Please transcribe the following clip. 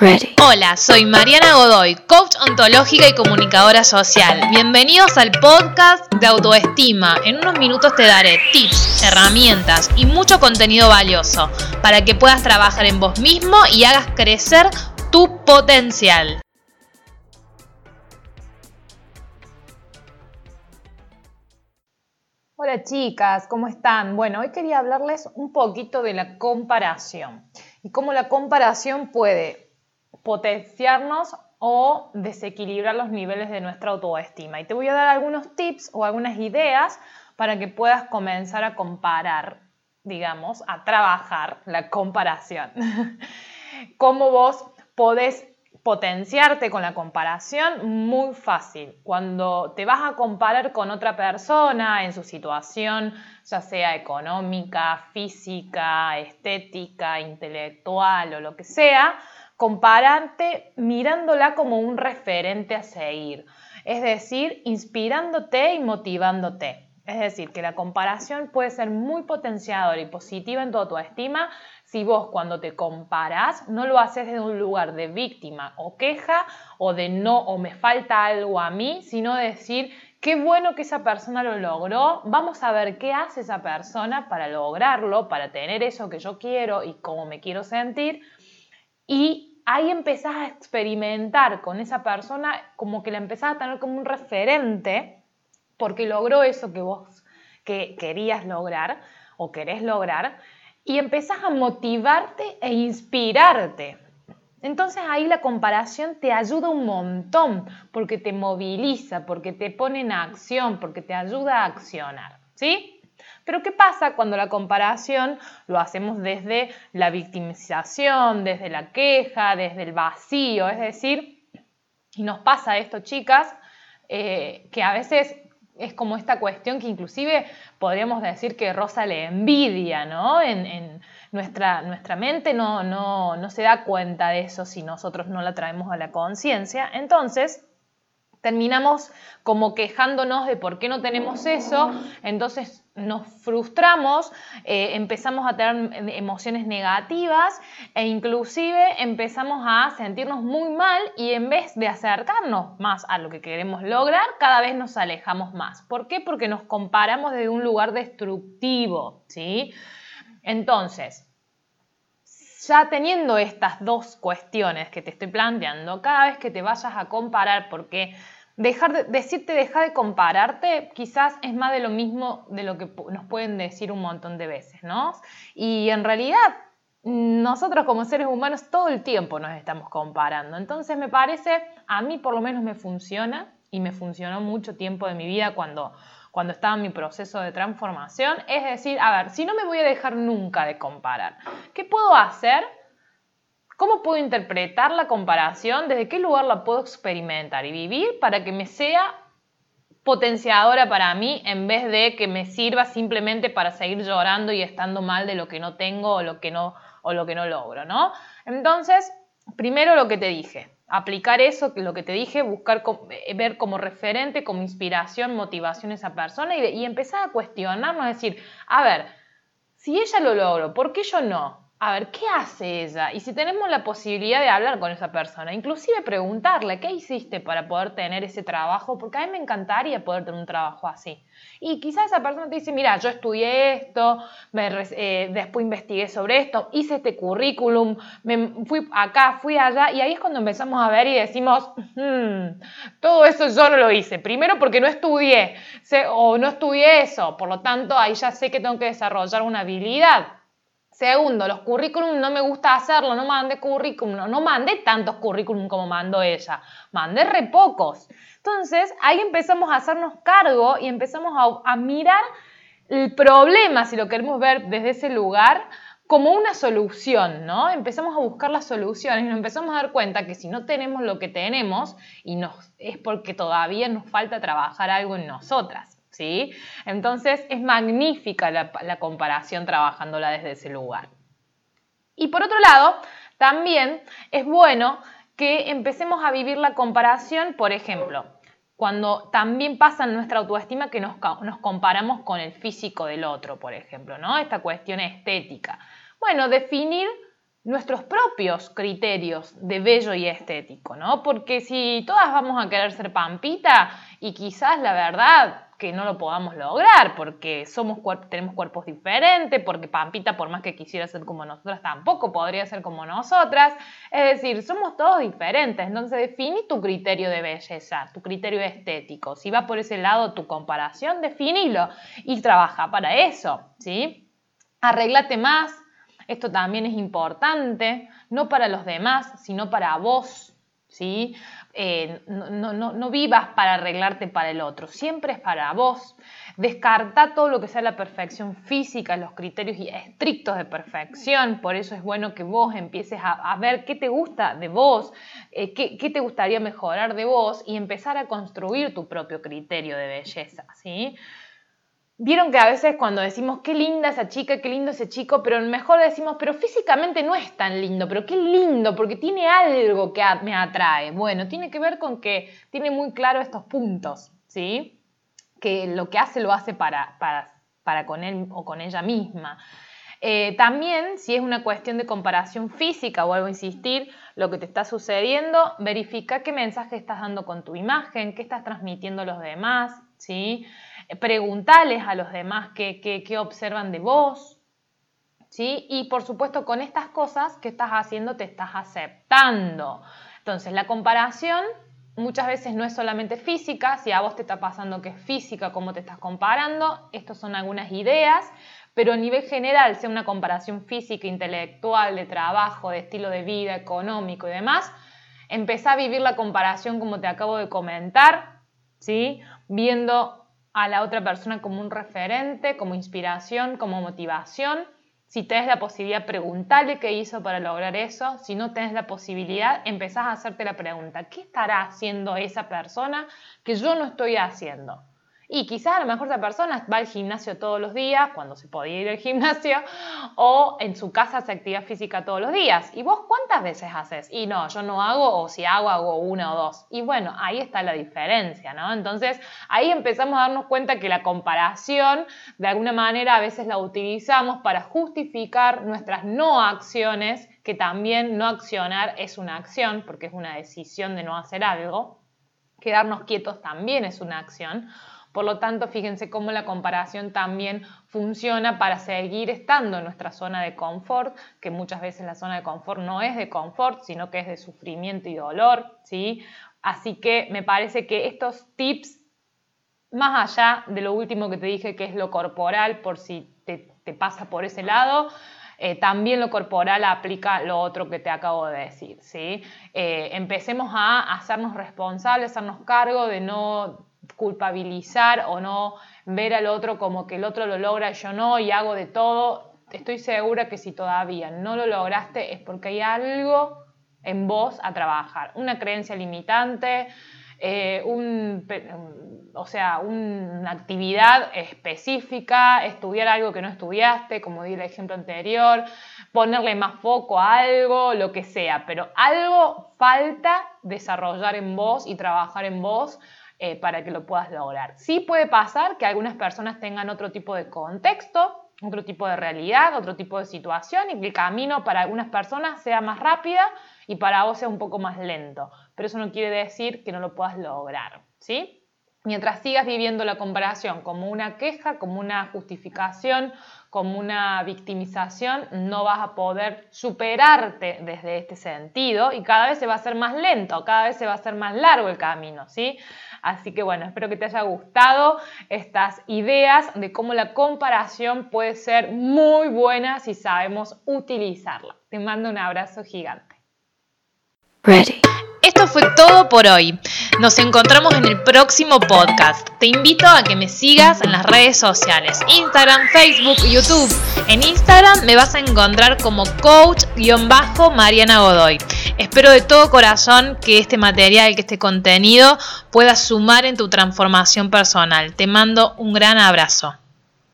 ready. Hola, soy Mariana Godoy, coach ontológica y comunicadora social. Bienvenidos al podcast de autoestima. En unos minutos te daré tips, herramientas y mucho contenido valioso para que puedas trabajar en vos mismo y hagas crecer tu potencial. Hola chicas, ¿cómo están? Bueno, hoy quería hablarles un poquito de la comparación y cómo la comparación puede potenciarnos o desequilibrar los niveles de nuestra autoestima. Y te voy a dar algunos tips o algunas ideas para que puedas comenzar a comparar, digamos, a trabajar la comparación. cómo vos podés potenciarte con la comparación muy fácil. Cuando te vas a comparar con otra persona en su situación, ya sea económica, física, estética, intelectual o lo que sea, compararte mirándola como un referente a seguir. Es decir, inspirándote y motivándote. Es decir, que la comparación puede ser muy potenciadora y positiva en tu autoestima si vos cuando te comparas no lo haces desde un lugar de víctima o queja o de no o me falta algo a mí, sino decir qué bueno que esa persona lo logró, vamos a ver qué hace esa persona para lograrlo, para tener eso que yo quiero y cómo me quiero sentir y ahí empezás a experimentar con esa persona como que la empezás a tener como un referente porque logró eso que vos que querías lograr o querés lograr y empezás a motivarte e inspirarte. Entonces ahí la comparación te ayuda un montón porque te moviliza, porque te pone en acción, porque te ayuda a accionar, ¿sí? Pero ¿qué pasa cuando la comparación lo hacemos desde la victimización, desde la queja, desde el vacío? Es decir, y nos pasa esto, chicas, eh, que a veces es como esta cuestión que inclusive podríamos decir que rosa le envidia, ¿no? En, nuestra, nuestra mente no, no, no se da cuenta de eso si nosotros no la traemos a la conciencia. Entonces, terminamos como quejándonos de por qué no tenemos eso, entonces nos frustramos, eh, empezamos a tener emociones negativas e inclusive empezamos a sentirnos muy mal y en vez de acercarnos más a lo que queremos lograr, cada vez nos alejamos más. ¿Por qué? Porque nos comparamos desde un lugar destructivo, ¿sí? Entonces, ya teniendo estas dos cuestiones que te estoy planteando, cada vez que te vayas a comparar, porque dejar de, decirte deja de compararte quizás es más de lo mismo de lo que nos pueden decir un montón de veces, ¿no? Y en realidad nosotros como seres humanos todo el tiempo nos estamos comparando. Entonces me parece, a mí por lo menos me funciona y me funcionó mucho tiempo de mi vida cuando cuando estaba en mi proceso de transformación, es decir, a ver, si no me voy a dejar nunca de comparar, ¿qué puedo hacer? ¿Cómo puedo interpretar la comparación? ¿Desde qué lugar la puedo experimentar y vivir para que me sea potenciadora para mí en vez de que me sirva simplemente para seguir llorando y estando mal de lo que no tengo o lo que no, o lo que no logro, ¿no? Entonces, primero lo que te dije, aplicar eso, lo que te dije, buscar eh, ver como referente, como inspiración, motivación a esa persona y, y empezar a cuestionarnos, decir, a ver, si ella lo logró, ¿por qué yo no? A ver, ¿qué hace ella? Y si tenemos la posibilidad de hablar con esa persona, inclusive preguntarle, ¿qué hiciste para poder tener ese trabajo? Porque a mí me encantaría poder tener un trabajo así. Y quizás esa persona te dice, mira, yo estudié esto, eh, después investigué sobre esto, hice este currículum, me fui acá, fui allá, y ahí es cuando empezamos a ver y decimos, hmm, todo eso yo no lo hice. Primero porque no estudié o no estudié eso, por lo tanto ahí ya sé que tengo que desarrollar una habilidad Segundo, los currículum no me gusta hacerlo, no mandé currículum, no, mandé tantos currículum como mandó ella, mandé re pocos. Entonces, ahí empezamos a hacernos cargo y empezamos a, a mirar el problema, si lo queremos ver desde ese lugar, como una solución, ¿no? Empezamos a buscar las soluciones y nos empezamos a dar cuenta que si no tenemos lo que tenemos y nos, es porque todavía nos falta trabajar algo en nosotras. ¿Sí? Entonces es magnífica la, comparación trabajándola desde ese lugar. Y por otro lado, también es bueno que empecemos a vivir la comparación, por ejemplo, cuando también pasa en nuestra autoestima que nos, nos, comparamos con el físico del otro, por ejemplo, ¿no? Esta cuestión estética. Bueno, definir nuestros propios criterios de bello y estético, ¿no? Porque si todas vamos a querer ser pampita y quizás la verdad que no lo podamos lograr porque somos tenemos cuerpos diferentes, porque Pampita por más que quisiera ser como nosotras tampoco podría ser como nosotras, es decir, somos todos diferentes, entonces defini tu criterio de belleza, tu criterio estético, si va por ese lado tu comparación, definilo y trabaja para eso, ¿sí? Arréglate más, esto también es importante, no para los demás, sino para vos, ¿sí? Eh, no, no, vivas para arreglarte para el otro, siempre es para vos. Descarta todo lo que sea la perfección física, los criterios estrictos de perfección, por eso es bueno que vos empieces a, ver qué te gusta de vos, eh, qué, qué, te gustaría mejorar de vos y empezar a construir tu propio criterio de belleza, ¿sí? Vieron que a veces cuando decimos qué linda esa chica, qué lindo ese chico, pero mejor decimos, pero físicamente no es tan lindo, pero qué lindo, porque tiene algo que me atrae. Bueno, tiene que ver con que tiene muy claro estos puntos, ¿sí? Que lo que hace lo hace para, para, para con él o con ella misma. Eh, también, si es una cuestión de comparación física, vuelvo a insistir, lo que te está sucediendo, verifica qué mensaje estás dando con tu imagen, qué estás transmitiendo a los demás, ¿sí? Preguntarles a los demás qué, observan de vos, ¿sí? Y por supuesto con estas cosas que estás haciendo te estás aceptando. Entonces la comparación muchas veces no es solamente física, si a vos te está pasando que es física, cómo te estás comparando, estas son algunas ideas, pero a nivel general, sea una comparación física, intelectual, de trabajo, de estilo de vida, económico y demás, empezá a vivir la comparación como te acabo de comentar, ¿sí? Viendo a la otra persona como un referente, como inspiración, como motivación. Si tenés la posibilidad, preguntarle qué hizo para lograr eso. Si no tenés la posibilidad, empezás a hacerte la pregunta, ¿qué estará haciendo esa persona que yo no estoy haciendo? Y quizás a lo mejor esa persona va al gimnasio todos los días, cuando se podía ir al gimnasio, o en su casa hace actividad física todos los días. ¿Y vos cuántas veces haces? Y no, yo no hago, o si hago, hago una o dos. Y bueno, ahí está la diferencia, ¿no? Entonces ahí empezamos a darnos cuenta que la comparación, de alguna manera, a veces la utilizamos para justificar nuestras no acciones, que también no accionar es una acción, porque es una decisión de no hacer algo. Quedarnos quietos también es una acción por lo tanto, fíjense cómo la comparación también funciona para seguir estando en nuestra zona de confort, que muchas veces la zona de confort no es de confort, sino que es de sufrimiento y dolor, ¿sí? Así que me parece que estos tips, más allá de lo último que te dije, que es lo corporal, por si te, pasa por ese lado, eh, también lo corporal aplica lo otro que te acabo de decir. ¿sí? Eh, empecemos a hacernos responsables, hacernos cargo de no culpabilizar o no ver al otro como que el otro lo logra yo no y hago de todo, estoy segura que si todavía no lo lograste es porque hay algo en vos a trabajar, una creencia limitante, eh, un, o sea, una actividad específica, estudiar algo que no estudiaste, como di el ejemplo anterior, ponerle más foco a algo, lo que sea, pero algo falta desarrollar en vos y trabajar en vos eh, para que lo puedas lograr. Sí puede pasar que algunas personas tengan otro tipo de contexto, otro tipo de realidad, otro tipo de situación y que el camino para algunas personas sea más rápida y para vos sea un poco más lento. Pero eso no quiere decir que no lo puedas lograr, ¿sí? Mientras sigas viviendo la comparación como una queja, como una justificación, como una victimización, no vas a poder superarte desde este sentido y cada vez se va a hacer más lento, cada vez se va a hacer más largo el camino, ¿sí? Así que bueno, espero que te haya gustado estas ideas de cómo la comparación puede ser muy buena si sabemos utilizarla. Te mando un abrazo gigante. Ready. Esto fue todo por hoy. Nos encontramos en el próximo podcast. Te invito a que me sigas en las redes sociales, Instagram, Facebook, YouTube. En Instagram me vas a encontrar como coach-mariana Godoy. Espero de todo corazón que este material, que este contenido pueda sumar en tu transformación personal. Te mando un gran abrazo.